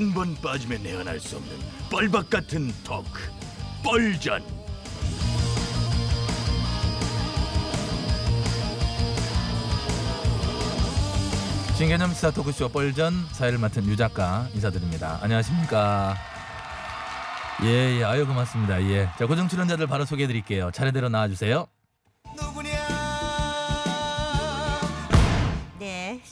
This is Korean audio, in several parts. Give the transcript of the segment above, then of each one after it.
한 번 빠지면 내안할 수 없는 뻘박 같은 토크 뻘전 신개념 시사 토크쇼 뻘전 사회를 맡은 유 작가 인사드립니다. 안녕하십니까? 예, 예, 아유 고맙습니다. 예, 자 고정 출연자들 바로 소개해드릴게요. 차례대로 나와주세요.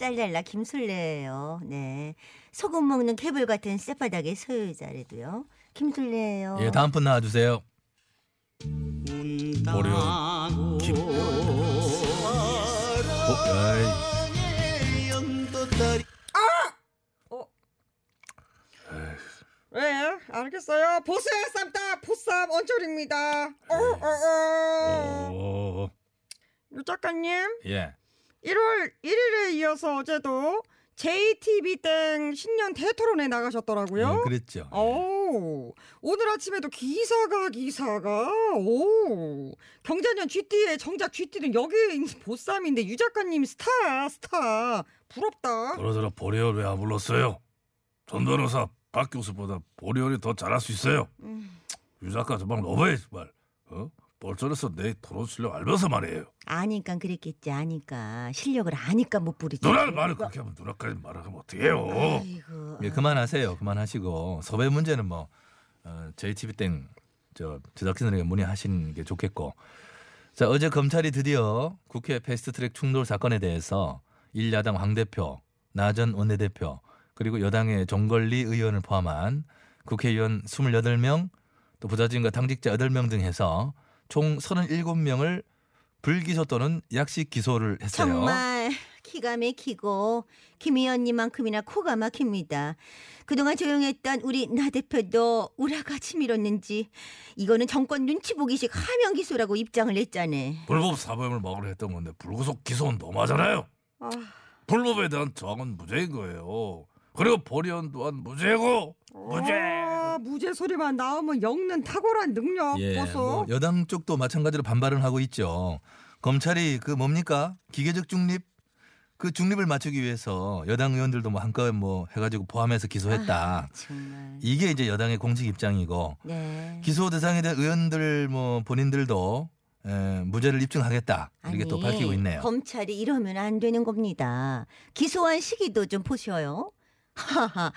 네, 쌀달라 김술래예요. 네, 소금 먹는 개불 같은 쌔바닥의 소유자래도요. 김술래예요. 예, 다음 분 나와 주세요. 어려운 김. 어, 아이, 네, 알겠어요. 보스의 쌈다 보쌈 언철입니다. 어, 어, 어. 오, 유 작가님, 예, 1월 1일에 이어서 어제도 JTB 땡 신년 대토론에 나가셨더라고요. 예, 그랬죠. 오, 오늘 아침에도 기사가 기사가 오 경자년 쥐띠에 정작 쥐띠는 여기 있는 보쌈인데 유 작가님 스타 스타 부럽다. 그러더라 보리얼 왜 안 불렀어요? 전 변호사 박 교수보다 보리얼이 더 잘할 수 있어요. 음. 유 작가 저방 너무해 정말. 어? 벌전에서 내 토론 실력 알면서 말이에요. 아니까 그랬겠지. 아니까 실력을 아니까 못 부리지. 누나를 말을 그렇게 하면 누나까지 말하면 어떡해요? 아이고. 예, 그만하세요. 그만하시고 섭외 문제는 뭐 어, JTB 땡저 제작진에게 문의하시는 게 좋겠고. 자 어제 검찰이 드디어 국회 패스트트랙 충돌 사건에 대해서 일야당 황 대표, 나 전 원내대표 그리고 여당의 종걸리 의원을 포함한 국회의원 28명 또 부자진과 당직자 8명 등 해서 총 37명을 불기소 또는 약식 기소를 했어요. 정말 기가 막히고 김 의원님만큼이나 코가 막힙니다. 그동안 조용했던 우리 나 대표도 우라가 치밀었는지 이거는 정권 눈치 보기식 하명 기소라고 입장을 냈잖아. 불법 사범을 막으려 했던 건데 불구속 기소는 너무하잖아요. 아, 불법에 대한 저항은 무죄인 거예요. 그리고 보리언 또한 무죄고 무죄. 아, 무죄 소리만 나오면 엮는 탁월한 능력 예, 보소. 뭐 여당 쪽도 마찬가지로 반발을 하고 있죠. 검찰이 그 뭡니까 기계적 중립 그 중립을 맞추기 위해서 여당 의원들도 뭐 한꺼번에 뭐 해가지고 포함해서 기소했다. 정말. 이게 이제 여당의 공식 입장이고 네. 기소 대상이 된 의원들 뭐 본인들도 에, 무죄를 입증하겠다 이렇게 또 아니, 밝히고 있네요. 검찰이 이러면 안 되는 겁니다. 기소한 시기도 좀 보셔요. 하하.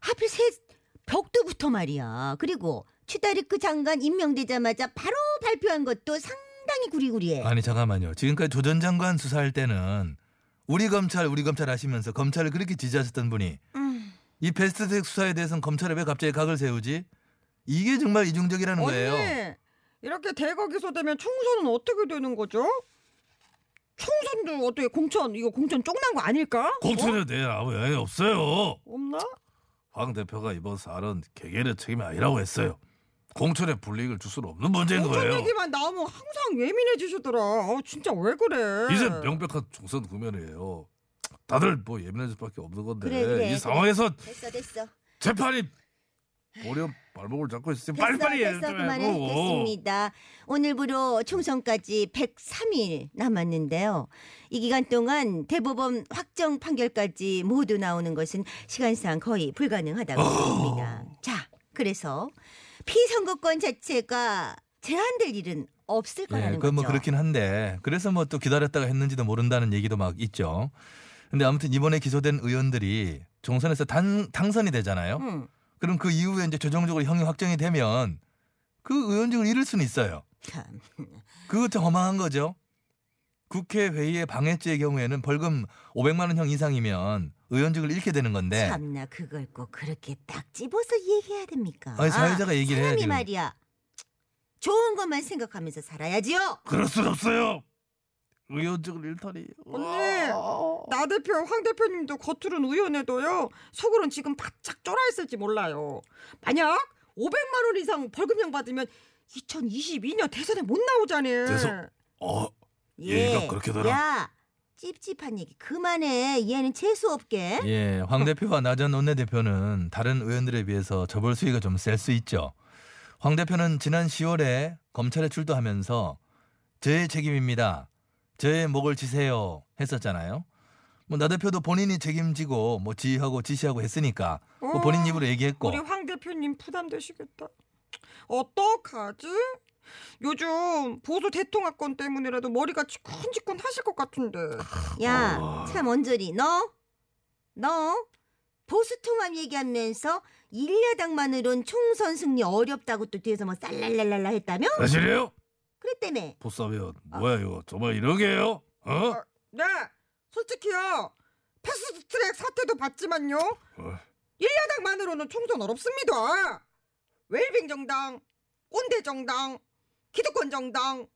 하필 새 벽두부터 말이야. 그리고 추다리크 장관 임명되자마자 바로 발표한 것도 상당히 구리구리해. 아니 잠깐만요. 지금까지 조 전 장관 수사할 때는 우리 검찰 우리 검찰 하시면서 검찰을 그렇게 지지하셨던 분이 음. 이 베스트텍 수사에 대해서는 검찰에 왜 갑자기 각을 세우지? 이게 정말 이중적이라는 거예요. 언니 이렇게 대거 기소되면 총선은 어떻게 되는 거죠? 총선도 어떻게 공천 이거 공천 쪽난 거 아닐까? 공천에 대해 아무 영향이 없어요. 어? 없나? 황 대표가 이번 사안은 개개인의 책임이 아니라고 했어요. 공천에 불이익을 줄 수는 없는 문제인 공천 거예요. 얘기만 나오면 항상 예민해지시더라. 아, 진짜 왜 그래? 이제 명백한 총선 국면이에요. 다들 뭐 예민해질 수밖에 없는 건데 그래, 그래, 이 그래. 상황에서 됐어 됐어. 재판이 보려 발목을 잡고 있으면 됐어 빨리빨리 됐어 해야 그만해 되고 됐습니다. 오늘부로 총선까지 103일 남았는데요. 이 기간 동안 대법원 확정 판결까지 모두 나오는 것은 시간상 거의 불가능하다고 봅니다. 자, 그래서 피선거권 자체가 제한될 일은 없을 거라는 예, 그건 뭐 거죠. 그렇긴 한데 그래서 뭐 또 기다렸다가 했는지도 모른다는 얘기도 막 있죠. 근데 아무튼 이번에 기소된 의원들이 총선에서 단, 당선이 되잖아요. 음, 그럼 그 이후에 이제 최종적으로 형이 확정이 되면 그 의원직을 잃을 수는 있어요. 참 허망한 거죠. 국회 회의의 방해죄의 경우에는 벌금 500만 원형 이상이면 의원직을 잃게 되는 건데 참나 그걸 꼭 그렇게 딱 집어서 얘기해야 됩니까? 아니, 사회자가 얘기를 사람이 해야지. 말이야. 좋은 것만 생각하면서 살아야지요. 그럴 순 없어요. 의원직을 잃다니. 언니, 나 대표, 황 대표님도 겉으로는 의원해도요, 속으로는 지금 바짝 쫄아 있을지 몰라요. 만약 500만 원 이상 벌금형 받으면 2022년 대선에 못 나오잖아요. 대선? 어, 얘기가 그렇게 되나? 야, 찝찝한 얘기 그만해. 얘는 재수 없게. 예, 황 대표와 나 전 원내대표는 다른 의원들에 비해서 처벌 수위가 좀 셀 수 있죠. 황 대표는 지난 10월에 검찰에 출두하면서 저의 책임입니다. 저의 목을 지세요 했었잖아요. 뭐 나 대표도 본인이 책임지고 뭐 지휘하고 지시하고 했으니까 뭐 본인 입으로 얘기했고 우리 황 대표님 부담되시겠다. 어떡하지? 요즘 보수 대통합권 때문이라도 머리가 지끈지끈 하실 것 같은데. 야, 참 언저리 너, 너 보수 통합 얘기하면서 일야당만으론 총선 승리 어렵다고 또 뒤에서 뭐 쌀랄랄랄라 했다며? 사실이에요? 그랬다며. 보쌈이요. 뭐야 이거 정말 이러게요? 어? 네, 솔직히요. 패스트 트랙 사태도 봤지만요. 어. 일야당만으로는 총선 어렵습니다. 웰빙 정당, 꼰대 정당, 기득권 정당,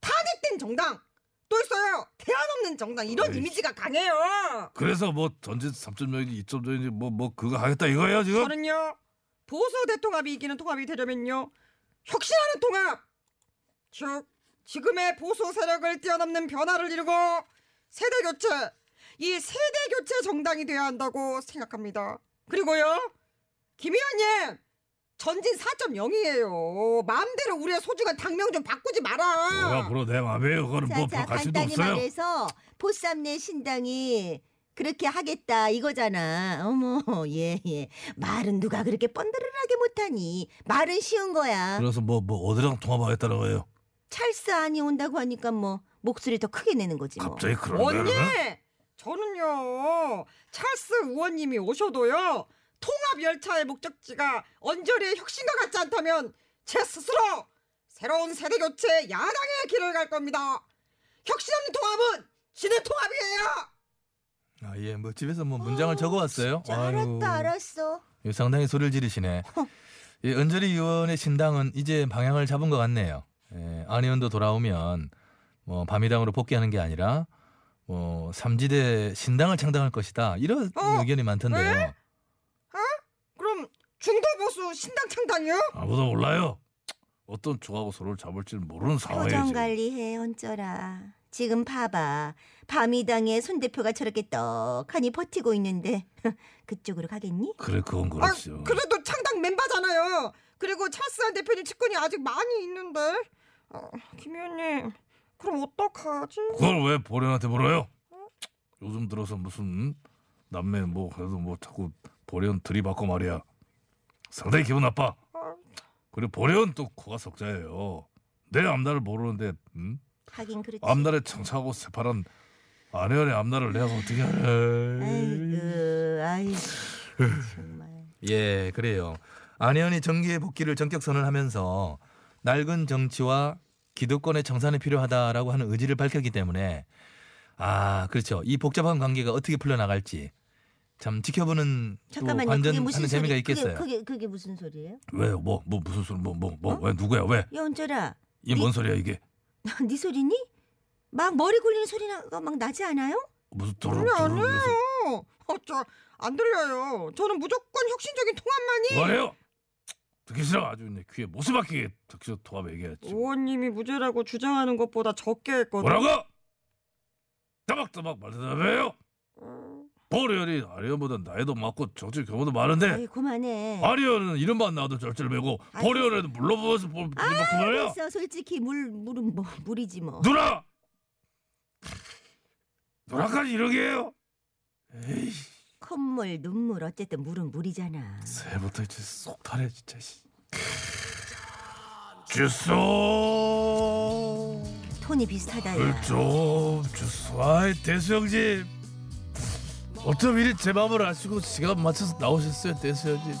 탄핵된 정당 또 있어요. 대안 없는 정당 이런 어이씨. 이미지가 강해요. 그래서 뭐 전진 3.0인지 2.0인지 뭐 뭐 그거 하겠다 이거예요 지금? 저는요 보수 대통합이 이기는 통합이 되려면요 혁신하는 통합 즉 지금의 보수 세력을 뛰어넘는 변화를 이루고 세대 교체 이 세대 교체 정당이 돼야 한다고 생각합니다 그리고요 김 의원님 전진 4.0이에요 마음대로 우리의 소중한 당명 좀 바꾸지 마라 뭐야 앞으로 내 맘이에요. 그거는 뭐 자, 갈 수도 간단히 없어요. 말해서 보쌈내 신당이 그렇게 하겠다 이거잖아. 어머, 예, 예. 말은 누가 그렇게 뻔드르르하게 못하니? 말은 쉬운 거야. 그래서 뭐 뭐 어디랑 통화하겠다는 거예요? 찰스 안이 온다고 하니까 뭐 목소리 더 크게 내는 거지 뭐. 갑자기 그런 언니? 저는요 찰스 의원님이 오셔도요 통합 열차의 목적지가 언저리의 혁신과 같지 않다면 제 스스로 새로운 세대 교체 야당의 길을 갈 겁니다 혁신 없는 통합은 지는 통합이에요 아, 예, 뭐 집에서 뭐 문장을 적어왔어요. 자, 알았다, 알았어. 예, 상당히 소리를 지르시네. 이 은저리 의원의 신당은 이제 방향을 잡은 것 같네요. 예, 안 의원도 돌아오면 뭐 밤이당으로 복귀하는 게 아니라 뭐 삼지대 신당을 창당할 것이다. 이런 어? 의견이 많던데요. 그럼 중도 보수 신당 창당이요? 아무도 몰라요. 어떤 조하고 서로를 잡을지 모르는 상황이에요. 표정. 관리해, 언쩌라. 지금 봐봐. 밤이당의 손 대표가 저렇게 떡하니 버티고 있는데 그쪽으로 가겠니? 그래 그건 아, 그렇죠. 그래도 창당 멤버잖아요 그리고 찰스한 대표님 측근이 아직 많이 있는데 어, 김 의원님 그럼 어떡하지? 그걸 왜 보련한테 물어요? 요즘 들어서 무슨 남매 뭐 그래도 뭐 자꾸 보련 들이받고 말이야. 상당히 기분 나빠. 아, 그리고 보련 또 코가 석자예요. 내 앞날을 모르는데 음? 하긴 그렇지. 앞날에 청차고 새파란 아내연의 앞날을 내가 어떻게 알아? 아이고, 아이고. 정말. 예, 그래요. 안 의원이 정기의 복귀를 전격 선언하면서 낡은 정치와 기득권의 청산이 필요하다라고 하는 의지를 밝혔기 때문에 아, 그렇죠. 이 복잡한 관계가 어떻게 풀려나갈지 참 지켜보는 또 잠깐만요. 그게 관전하는 무슨 재미가 소리? 있겠어요. 그게, 그게 그게 무슨 소리예요? 왜요? 뭐, 뭐 무슨 소리? 뭐, 뭐, 뭐, 어? 왜 누구야? 왜? 야, 언쩌라. 이게 뭔 소리야 이게? 네 소리니? 막 머리 굴리는 소리가 막 나지 않아요? 무슨 도로 도로 아니에요 어, 저안 들려요 저는 무조건 혁신적인 통합만이 뭐래요? 듣기 싫어 아주 내 귀에 못을 박히게 듣기 싫어 통합 얘기했지. 의원님이 무죄라고 주장하는 것보다 적게 했거든 뭐라고? 따박따박 말대답해요. 어, 보련이 아리언보다 나이도 많고 정치 경험도 많은데 아이, 그만해. 아리언은 이름만 나와도 절절매고 아이, 보련은 물러보면서 볼 들이받고 말이야. 그래서 솔직히 물 물은 뭐 물이지 뭐. 누나! 누나까지 이러게 해요? 에이 콧물, 눈물 어쨌든 물은 물이잖아. 새해부터 이제 속 타네 진짜 씨. 주소 톤이 비슷하다 야. 좀 주소 아이 대수 형님 어쩜 이리 제 마음을 아시고 시간 맞춰서 나오셨어요 대수 형님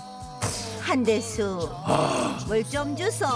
한대수 아. 물 좀 주소.